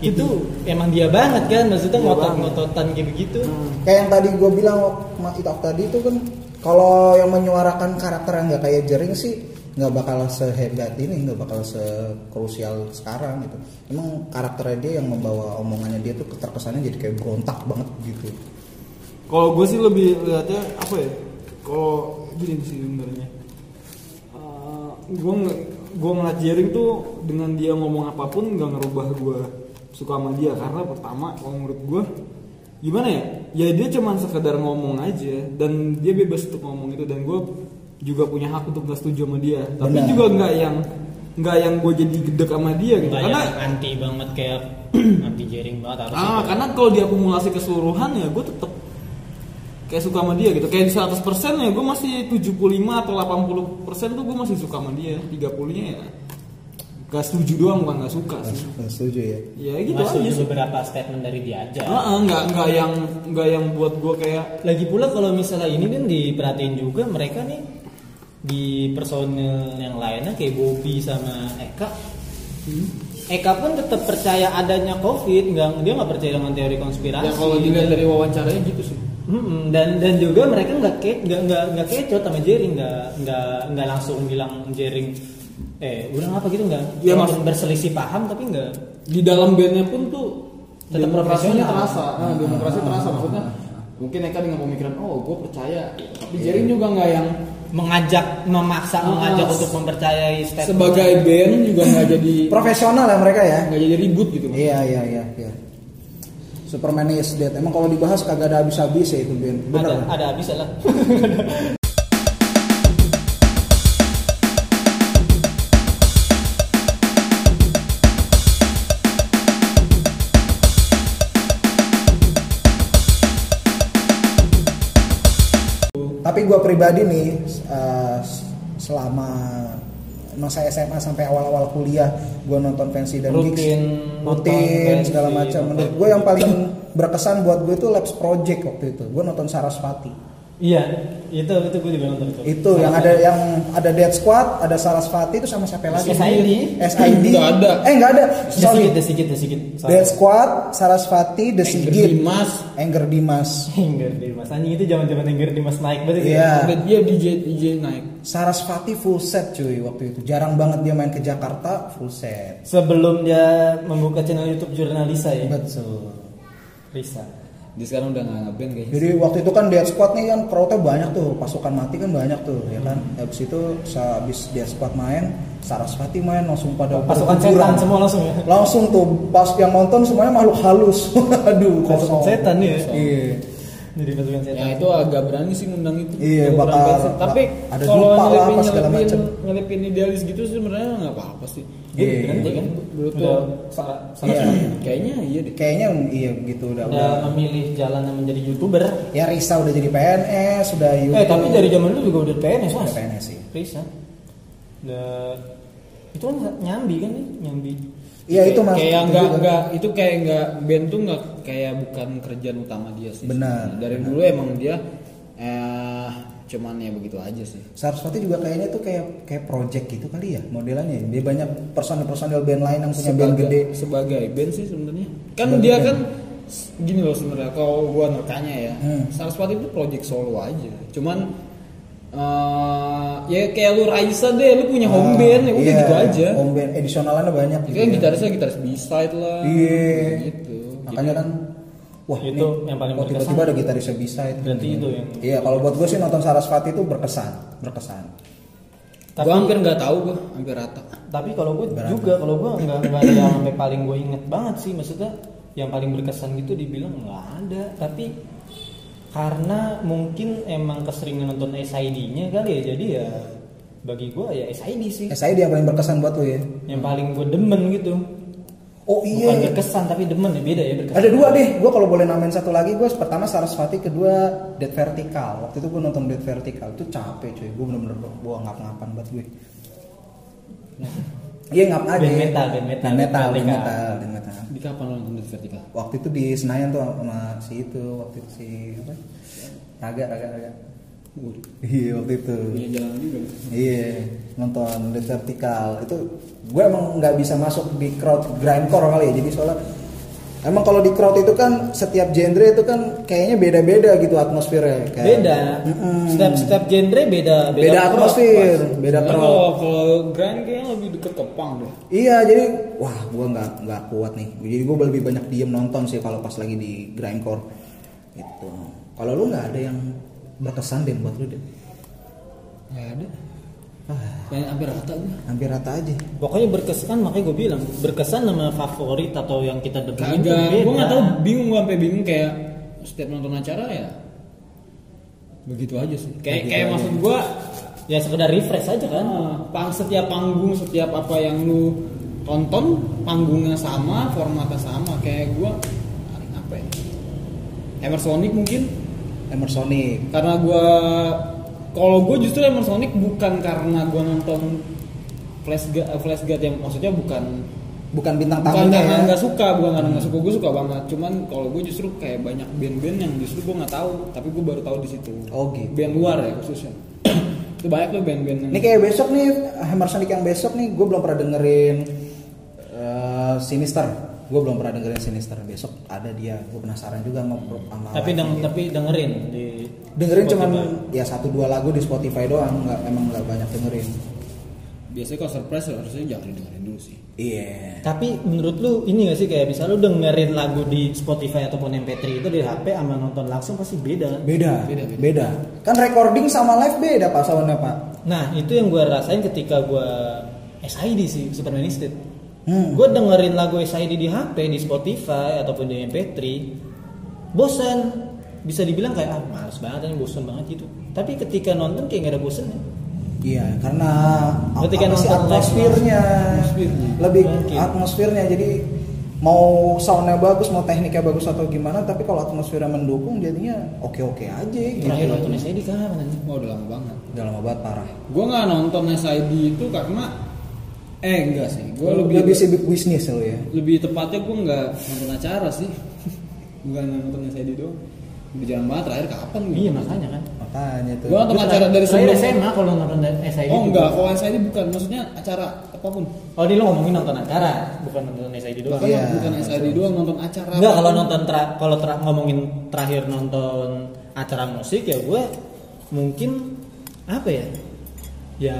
itu emang dia banget kan? Maksudnya Dia ngotot-ngototan kayak begitu kayak yang tadi gue bilang waktu itu tadi itu kan kalau yang menyuarakan karakter yang nggak kayak jering sih nggak bakal sehebat ini nggak bakal sekrusial sekarang gitu. Emang karakternya dia yang membawa omongannya dia tuh terkesannya jadi kayak berontak banget gitu. Kalau gue sih lebih lihatnya apa ya? Kalau gini sih sebenarnya. Gue gue ngeliat Jering tuh dengan dia ngomong apa pun nggak ngerubah gue suka sama dia. Karena pertama kalau menurut gue gimana ya? Ya dia cuma sekedar ngomong aja dan dia bebas untuk ngomong itu dan gue juga punya hak untuk gak setuju sama dia. Tapi Benar. juga nggak yang nggak yang gue jadi gedek sama dia gitu. Karena anti banget kayak anti Jering banget Ah, karena kalau diakumulasi keseluruhan ya gue tetap kayak suka sama dia gitu. Kayak di 100% ya gue masih 75 atau 80% tuh gue masih suka sama dia. 30-nya ya gak setuju doang bukan gak suka sih. Nggak setuju ya Ya gitu Masuk aja sih. beberapa statement dari dia aja Heeh, nggak nggak yang nggak yang buat gue kayak Lagi pula kalau misalnya ini kan diperhatiin juga mereka nih di personil yang lainnya kayak Bobby sama Eka. Eka pun tetap percaya adanya COVID, nggak dia nggak percaya dengan teori konspirasi. ya kalau dilihat dari wawancaranya gitu sih. Mm-mm, dan dan juga mereka nggak ke nggak nggak nggak keco sama Jering nggak nggak nggak langsung bilang Jering eh udah apa gitu nggak Ya, Walaupun mas- berselisih paham tapi nggak Di dalam bandnya pun tuh Tetap demokrasinya profesional. terasa. Nah, demokrasi terasa maksudnya. Mungkin Eka dengan pemikiran oh gue percaya. Tapi Jering juga nggak yang mengajak memaksa Ah, mengajak untuk mempercayai statement sebagai band juga nggak jadi profesional ya mereka ya nggak jadi ribut gitu. Iya iya iya iya Superman is dead. Emang kalau dibahas kagak ada habis-habis ya itu Ben. Ada bener ada habis lah. Tapi gue pribadi nih eh, selama masa SMA sampai awal-awal kuliah gue nonton Fancy dan Rutin Gigs rutin segala macam. Menurut gue yang paling berkesan buat gue itu Labs Project waktu itu. Gue nonton Sarasvati. Iya itu itu gue juga nonton itu Itu yang ada yang ada Dead Squad, ada Sarasvati itu sama siapa lagi? SID. SID. Nggak ada. Eh nggak ada. Sorry. Desikit, desikit, desikit. Dead Squad, Sarasvati, The Anger Sigit, Dimas. Anger Dimas. Engger di Mas Anjing itu zaman-zaman Engger di Mas naik banget Iya. Dia DJ DJ naik. Sarasvati full set cuy waktu itu. Jarang banget dia main ke Jakarta full set. Sebelum dia membuka channel YouTube Jurnalisa ya. Betul. Risa. Dia sekarang udah nggak ngeband kayaknya. Jadi waktu itu kan Dead Squad nih kan crowdnya banyak tuh, pasukan mati kan banyak tuh, ya kan. Habis itu habis Dead Squad main, Sarasvati main langsung pada Pasukan berguguran. setan semua langsung ya. Langsung tuh pas yang nonton semuanya makhluk halus. Aduh, Pasukan kosong. setan nih ya. Iya. Jadi pasukan setan. Ya itu agak berani sih ngundang itu. Iya, bakal-. Tapi ada kalau nyelipin nyelipin macem. nyelipin idealis gitu sih sebenarnya nggak apa-apa sih. Iya, berani iya. kan. Menurut Udah salah Iya. Kayaknya iya deh. Kayaknya iya gitu udah udah udah. memilih jalan yang menjadi youtuber. Ya Risa udah jadi PNS, sudah YouTube. Eh tapi dari zaman dulu juga udah PNS mas. Udah PNS sih. Risa. Udah itu kan nyambi kan nih nyambi. Iya, itu mas. kayak nggak nggak itu kayak nggak band tuh nggak kayak bukan kerjaan utama dia sih Benar, dari benar. dulu emang dia eh cuman ya begitu aja sih Sarasvati juga kayaknya tuh kayak kayak project gitu kali ya modelannya. Dia banyak personil-personil band lain yang punya band sebagai, gede. sebagai band sih sebenarnya kan Sebagai dia band. kan gini loh sebenarnya kalau gua nerkanya ya Hmm. Saraswati itu project solo aja cuman eh, ya kayak lu Raisa deh lu punya home Ah, band ya udah iya, gitu aja Home band edisionalannya banyak. itu gitu kan ya. gitarisnya gitaris B-side lah Iya. gitu Makanya kan wah Itu ini yang paling kok berkesan. tiba-tiba ada gitarisnya bisa itu. Berarti itu yang Iya, kalau buat gue sih nonton Sarasvati itu berkesan, berkesan. tapi gua hampir nggak tahu gua hampir rata tapi kalau gue Berapa? juga kalau gue nggak nggak ada yang sampai paling gue inget banget sih maksudnya yang paling berkesan gitu dibilang nggak ada tapi karena mungkin emang keseringan nonton SID-nya kali ya jadi ya bagi gue ya SID sih SID yang paling berkesan buat lu ya. yang paling gue demen gitu Oh bukan iya. berkesan tapi demen ya beda ya berkesan Ada dua deh, gue kalau boleh namain satu lagi, gue pertama Sarasvati, kedua Dead Vertical. Waktu itu gue nonton Dead Vertical, itu capek cuy, gue bener-bener gue ngap-ngapan buat gue. Iya ngap aja. Band metal, band metal, band metal, band Vertical. metal, band metal. di kapan lo nonton di vertikal Waktu itu di Senayan tuh sama si itu, waktu itu si apa? Raga, raga, raga. Iya waktu itu. jalan juga Iya nonton Dead Vertical itu gue emang nggak bisa masuk di crowd grindcore kali ya jadi soalnya emang kalau di crowd itu kan setiap genre itu kan kayaknya beda-beda gitu atmosfernya kayak beda. Setiap setiap genre beda beda atmosfer beda crowd. kalau kalau grind kayaknya lebih deket ke punk deh. Iya jadi wah gue nggak nggak kuat nih. Jadi gue lebih banyak diem nonton sih kalau pas lagi di grindcore gitu. Kalau lu nggak ada yang berkesan deh buat lu deh? Nggak ada ah, Kayak hampir rata gue hampir rata aja. Pokoknya berkesan makanya gue bilang berkesan sama favorit atau yang kita Kagak, itu gue nggak tahu bingung gue sampai bingung kayak setiap nonton acara ya begitu aja sih. Kayak Begitu kayak aja. maksud gue ya sekedar refresh aja kan. Pang setiap panggung setiap apa yang lu tonton panggungnya sama formatnya sama kayak gue apa ya? Emersonic mungkin. Emersonic. Karena gue kalau gue justru Emersonic bukan karena gue nonton Flash God, Flash God yang maksudnya bukan bukan bintang bukan tamunya karena ya? nggak suka bukan karena nggak suka gue suka banget. Cuman kalau gue justru kayak banyak band-band yang justru gue nggak tahu tapi gue baru tahu di situ. Oh, gitu. band luar ya khususnya. Itu banyak tuh band-band Ini kayak besok nih Hammer Sonic yang besok nih gue belum pernah dengerin eh, Sinister. Gue belum pernah dengerin Sinister. Besok ada dia. Gue penasaran juga sama sama tapi deng dia. tapi dengerin di dengerin cuman Spotify. ya satu dua lagu di Spotify doang. Nggak emang nggak banyak dengerin. biasanya kalau surprise harusnya jangan dengerin dulu sih Iya. tapi menurut lu ini gak sih kayak bisa lu dengerin lagu di Spotify ataupun MP3 itu di HP sama nonton langsung pasti beda Beda, Beda, beda, beda. Kan recording sama live beda pak soundnya pak. nah itu yang gue rasain ketika gue SID sih Superman Estate Hmm. gue dengerin lagu SID di HP di Spotify ataupun di MP3 bosan bisa dibilang kayak ah males banget ini bosan banget gitu tapi ketika nonton kayak gak ada bosannya Iya, karena Ketika apa sih nonton live atmosfernya, Atmosfernya. lebih Mungkin. atmosfernya. Jadi mau soundnya bagus, mau tekniknya bagus atau gimana, tapi kalau atmosfernya mendukung, jadinya oke oke aja. Gitu. terakhir nonton SID kapan anjing? oh udah lama banget Udah lama banget parah. gue nggak nonton SID itu karena eh enggak sih gue lebih lebih sibuk bisnis lo ya. lebih tepatnya gue nggak nonton acara sih bukan nonton SID doang udah jarang banget terakhir kapan gue iya makanya kan Makanya tuh. gue nonton Terus acara dari sebelum SMA kalau nonton SID oh itu. enggak kalau SID bukan maksudnya acara apa pun Oh, ini lo ngomongin nonton acara, bukan nonton SID doang. bukan, Iya. bukan SID doang nonton acara Enggak, kalau nonton tra- kalau tra- ngomongin terakhir nonton acara musik ya gue mungkin apa ya? Ya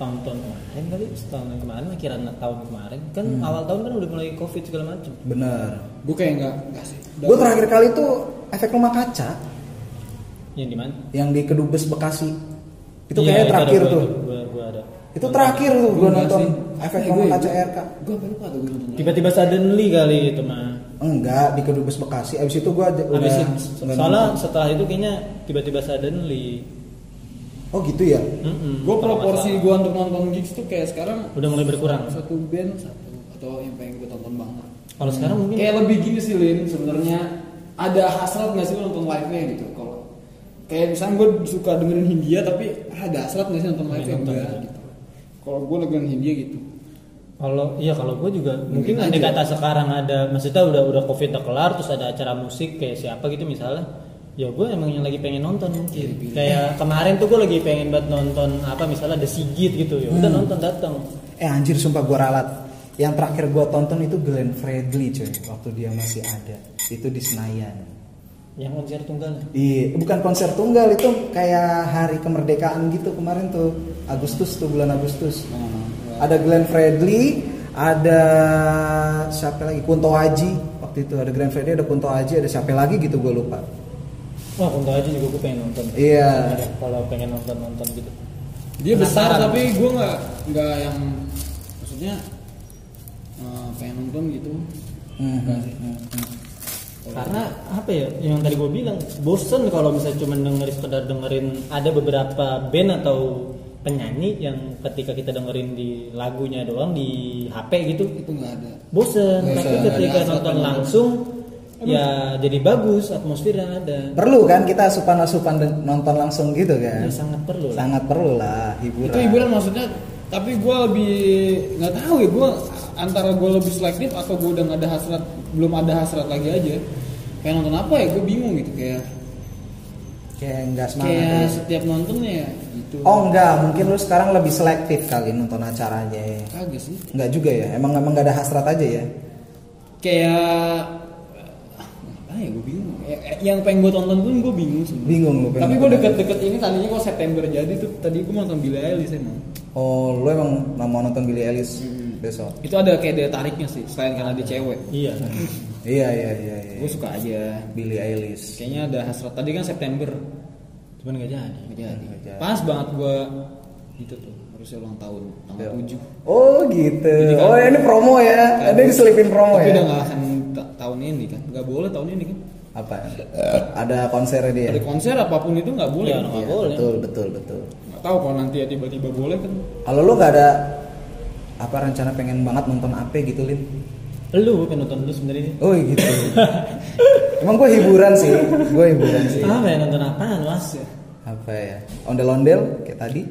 tahun-tahun kemarin kali, setahun yang kemarin, akhiran tahun kemarin kan awal tahun kan udah mulai covid segala macam. Bener. gue kayak enggak enggak sih Gue terakhir kali tuh efek rumah kaca Yang di mana? yang di Kedubes Bekasi. Itu Iya, kayaknya terakhir ada, tuh. Gue ada. Itu terakhir tuh gue Gua enggak nonton sih. efek Eh, rumah kaca RK. gue lupa tuh gue nonton Tiba-tiba suddenly kali itu mah. Enggak, di Kedubes Bekasi. Abis itu gue udah Habis itu, nggak soalnya setelah itu kayaknya tiba-tiba suddenly. Oh gitu ya. Mm-mm, gue proporsi gue untuk nonton gigs tuh kayak sekarang udah mulai berkurang. satu band satu atau yang pengen gue tonton banget. Kalau sekarang mungkin kayak lebih gini sih Lin sebenarnya. Ada hasrat nggak sih lo nonton live nya gitu? Kalau kayak misalnya gue suka dengerin Hindia tapi ada hasrat nggak sih nonton live nya enggak gitu. Kalau gue dengerin Hindia gitu. Kalau iya kalau gue juga mungkin aja. andai kata sekarang ada maksudnya udah udah covid udah kelar terus ada acara musik kayak siapa gitu misalnya ya gue emang yang lagi pengen nonton mungkin kayak kemarin tuh gue lagi pengen buat nonton apa misalnya ada Sigit gitu ya udah nonton datang Eh anjir sumpah gua ralat. Yang terakhir gua tonton itu Glenn Fredly coy, waktu dia masih ada. Itu di Senayan. yang konser tunggal Iya, bukan konser tunggal itu kayak hari kemerdekaan gitu kemarin tuh Agustus tuh bulan Agustus. Ada Glenn Fredly, ada siapa lagi Kunto Aji waktu itu ada Glenn Fredly, ada Kunto Aji, ada siapa lagi gitu gue lupa. Wah untuk aja juga gue pengen nonton Iya. kalau pengen nonton nonton gitu Dia besar Penasaran. tapi gue nggak nggak yang maksudnya eh, pengen nonton gitu. Hmm, Nggak hmm, karena apa ya yang tadi gue bilang bosen kalau misalnya cuma dengerin sekedar dengerin ada beberapa band atau penyanyi yang ketika kita dengerin di lagunya doang di HP gitu Itu nggak ada. bosen Bosen. tapi ketika nonton asal ya jadi bagus atmosfernya ada Perlu kan kita asupan-asupan dan nonton langsung gitu kan? ya, sangat perlu lah. Sangat perlu lah hiburan. Itu hiburan maksudnya tapi gue lebih nggak tahu ya gue antara gue lebih selektif atau gue udah nggak ada hasrat belum ada hasrat lagi aja pengen nonton apa ya gue bingung gitu kayak Kayak nggak semangat. kayak ya. setiap nontonnya ya gitu Oh enggak, mungkin lu sekarang lebih selektif kali nonton acaranya. ya. kagak sih Enggak juga ya, emang emang nggak ada hasrat aja ya. kayak ya gue bingung Ya, yang pengen gue tonton pun gue bingung sebenarnya Bingung pengen tapi gue deket-deket ini tadinya kalau September jadi tuh tadi gue mau nonton Billie Eilish emang. Oh, lu emang mau nonton Billie Eilish Hmm. besok? itu ada kayak daya tariknya sih selain karena dia cewek iya Iya iya iya. iya. gue suka aja Billie Eilish. kayaknya ada hasrat tadi kan September cuman gak jadi Nggak jadi. Nggak jadi. pas banget gue gitu tuh harusnya ulang tahun tanggal Iya. 7 Oh gitu. Kan- oh ini promo ya. Kan- Ada diselipin promo tapi ya. udah gak akan ta- tahun ini kan nggak boleh tahun ini kan Apa? Ada konsernya dia. ada konser apa pun itu nggak boleh Iya, kan? nggak Iya, boleh. Betul betul betul. nggak tahu kalau nanti ya tiba-tiba boleh kan Kalau lu nggak ada apa rencana pengen banget nonton apa gitu Lin? lu pengen nonton lu sebenarnya Oh gitu. Emang gue hiburan sih, gue hiburan sih. ah pengen nonton apaan mas Apa ya? Ondel-ondel kayak tadi.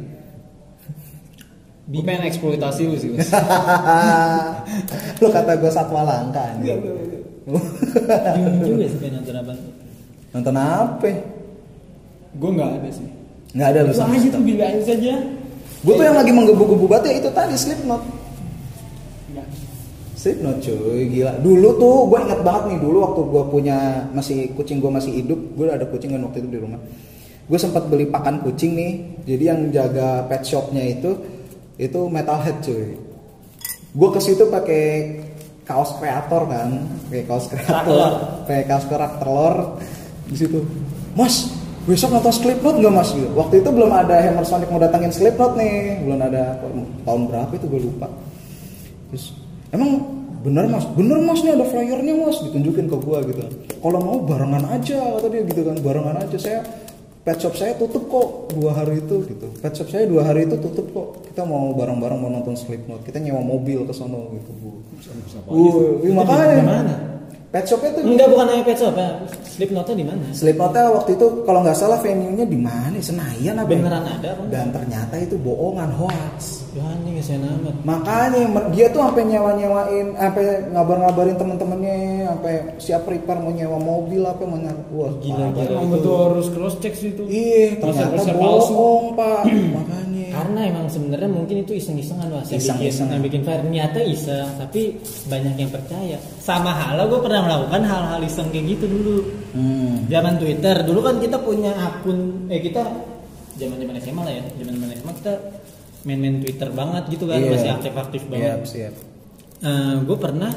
Gue pengen eksploitasi lu sih Mas. lu kata gue satwa langka bingung juga sih pengen nonton apaan nonton apa? gue nggak ada sih Nggak ada lu sama. aja tuh bila aja saja Gue tuh yang lagi menggebu-gebu banget ya itu tadi Slipknot. Slipknot cuy, gila. Dulu tuh gue inget banget nih dulu waktu gue punya masih kucing gue masih hidup, gue ada kucing kan waktu itu di rumah. Gue sempat beli pakan kucing nih, jadi yang jaga pet shopnya itu itu metalhead cuy. Gue ke situ pakai kaos kreator kan, pakai kaos kreator, pakai kaos kerak telur di situ. Mas, besok nonton Slipknot nggak mas? Gitu. Waktu itu belum ada Hammer Sonic mau datangin Slipknot nih, belum ada tahun berapa itu gue lupa. Terus emang bener mas, bener mas nih ada flyernya mas, ditunjukin ke gua gitu. Kalau mau barengan aja kata dia gitu kan, barengan aja saya pet shop saya tutup kok dua hari itu gitu. Pet shop saya dua hari itu tutup kok. Kita mau bareng-bareng mau nonton Slipknot. Kita nyewa mobil ke sono gitu bu. Uh, iya, makanya. mana Pet shopnya tuh enggak bukan hanya pet shop ya Slipknotnya di mana Slipknotnya waktu itu kalau nggak salah venue-nya di mana? Senayan apa? ya? beneran ada apa Dan ternyata itu bohongan hoax. ya anjing ya saya amat Makanya dia tuh sampai nyewa-nyewain, sampai ngabar-ngabarin temen-temennya, sampai siap prepare mau nyewa mobil apa mau nyewa. Wah, Gila, parah. gila. emang betul harus cross check sih itu Iya, ternyata Konser-konser palsu. bohong, Pak. Makanya. karena emang sebenarnya mungkin itu iseng-isengan mas yang bikin, Iseng-isengan. yang bikin fire ternyata iseng tapi banyak yang percaya sama halnya gue pernah melakukan hal-hal iseng kayak gitu dulu Hmm. zaman Twitter dulu kan kita punya akun eh kita zaman zaman SMA lah ya zaman zaman SMA kita main-main Twitter banget gitu kan Iya. masih aktif-aktif Siap, banget siap. gue pernah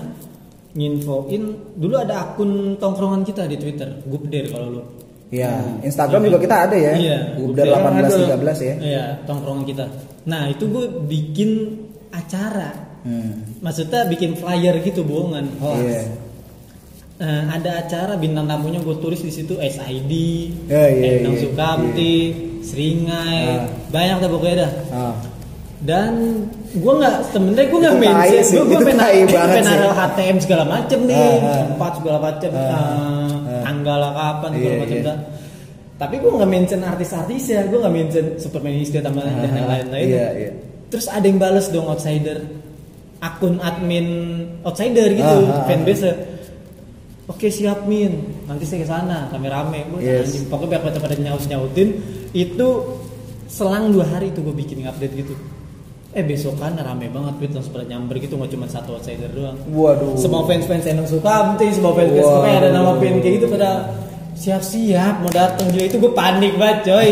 nginfoin dulu ada akun tongkrongan kita di Twitter Gubder kalau lu Iya, Instagram juga kita ada ya. Iya, Gubder Gubder 18 13 ya. Iya, tongkrongan kita. Nah, itu gue bikin acara. Hmm. Maksudnya bikin flyer gitu bohongan. hoax. Iya. Eh, ada acara bintang tamunya gue tulis di situ SID, Ya, iya, Endang iya, Sukamti, Seringai, Ah. banyak dah pokoknya dah. Ah. Dan gue nggak sebenarnya gue nggak sih, gue gue pengen naruh HTM segala macem nih, Ah, ah. tempat segala macem, Ah, eh, ah. tanggal kapan segala Iya, macem iya. dah. Tapi gue nggak mention artis-artis ya, gue nggak mention Superman Insta sama dan yang lain-lain. Iya, iya. Terus ada yang balas dong outsider. akun admin outsider gitu Ah, ah, ah. fanbase oke siap min nanti saya ke sana rame-rame Gua Yes. anjing pokoknya pada pada nyaut nyautin itu selang dua hari tuh gue bikin update gitu eh besokan rame banget tweet langsung pada nyamber gitu nggak cuma satu outsider doang Waduh. semua fans fans yang suka penting semua fans fans Waduh. kayak ada nama pin kayak gitu pada siap-siap mau datang gila itu gue panik banget coy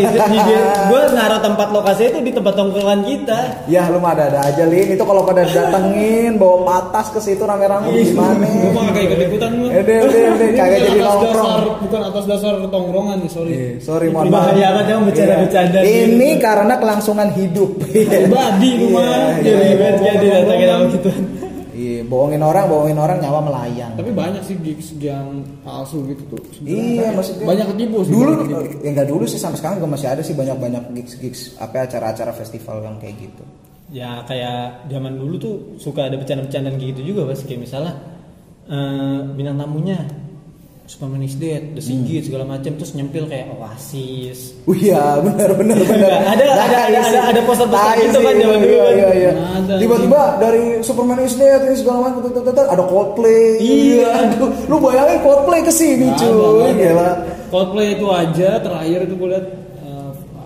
gue naruh tempat lokasi itu di tempat tongkrongan kita Ya lu mah ada-ada aja Lin Itu kalau pada datengin Bawa patas ke situ rame-rame gimana Gue mah kagak ikut ikutan gue. Udah udah udah Kagak jadi nongkrong bukan atas dasar tongkrongan nih, sorry. Eh, Sorry mohon maaf bahaya banget yang bercanda-bercanda Iya. Ini karena kelangsungan hidup Pribadi lu mah. Iya, jadi iya. banget jadi datangin sama gitu Iya, bohongin orang, bohongin orang nyawa melayang. Tapi banyak sih gigs yang palsu gitu tuh. Iya, maksudnya Banyak ketipu sih. Dulu banyak ketipu. ya enggak dulu sih sampai sekarang juga masih ada sih banyak-banyak gigs-gigs apa acara-acara festival yang kayak gitu. ya kayak zaman dulu tuh suka ada bercanda-bercandaan kayak gitu juga pas kayak misalnya eh, bintang tamunya Superman is dead, The Sigit segala macam terus nyempil kayak Oasis. Oh iya, benar benar benar. Ada- ada- Nah, ada- isi. ada- ada poster-poster Nah, gitu isi, kan zaman iya, dulu kan. Iya, iya. Ada, Tiba-tiba dari Superman is dead ini segala macam ada Coldplay. Iya. aduh. Lu bayangin Coldplay ke sini, ada, cuy. ada. Gila. Coldplay itu aja terakhir itu gue liat eh, apa,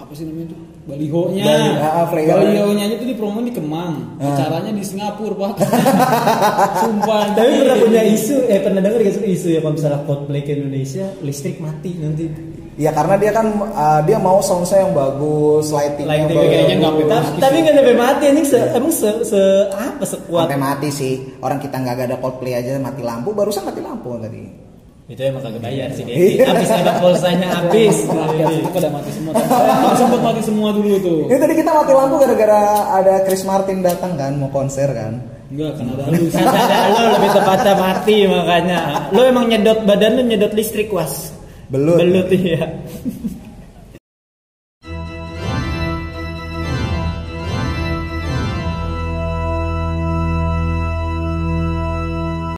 apa sih namanya itu balihonya Bali- ah, flyer. balihonya tuh di promo di Kemang Ah. acaranya di Singapura pak sumpah Tapi pernah punya isu, eh pernah dengar gak sih isu ya kalau misalnya Coldplay ke Indonesia listrik mati nanti. Ya karena dia kan uh, dia mau soundnya yang bagus, lightingnya Lighting bagus. kayaknya nggak Tapi, nggak sampai mati anjing se, emang se, se apa sekuat Sampai mati sih. Orang kita nggak ada Coldplay aja mati lampu, barusan mati lampu tadi. Itu emang kagak bayar sih Dedi. Habis ada pulsanya habis. rakyat itu pada mati semua Tapi sempat mati semua dulu tuh Ini tadi kita mati lampu gara-gara ada Chris Martin datang kan mau konser kan. enggak kan ada lu ada lo lebih tepatnya mati makanya. Lo emang nyedot badan lo nyedot listrik was. Belut. Belut iya.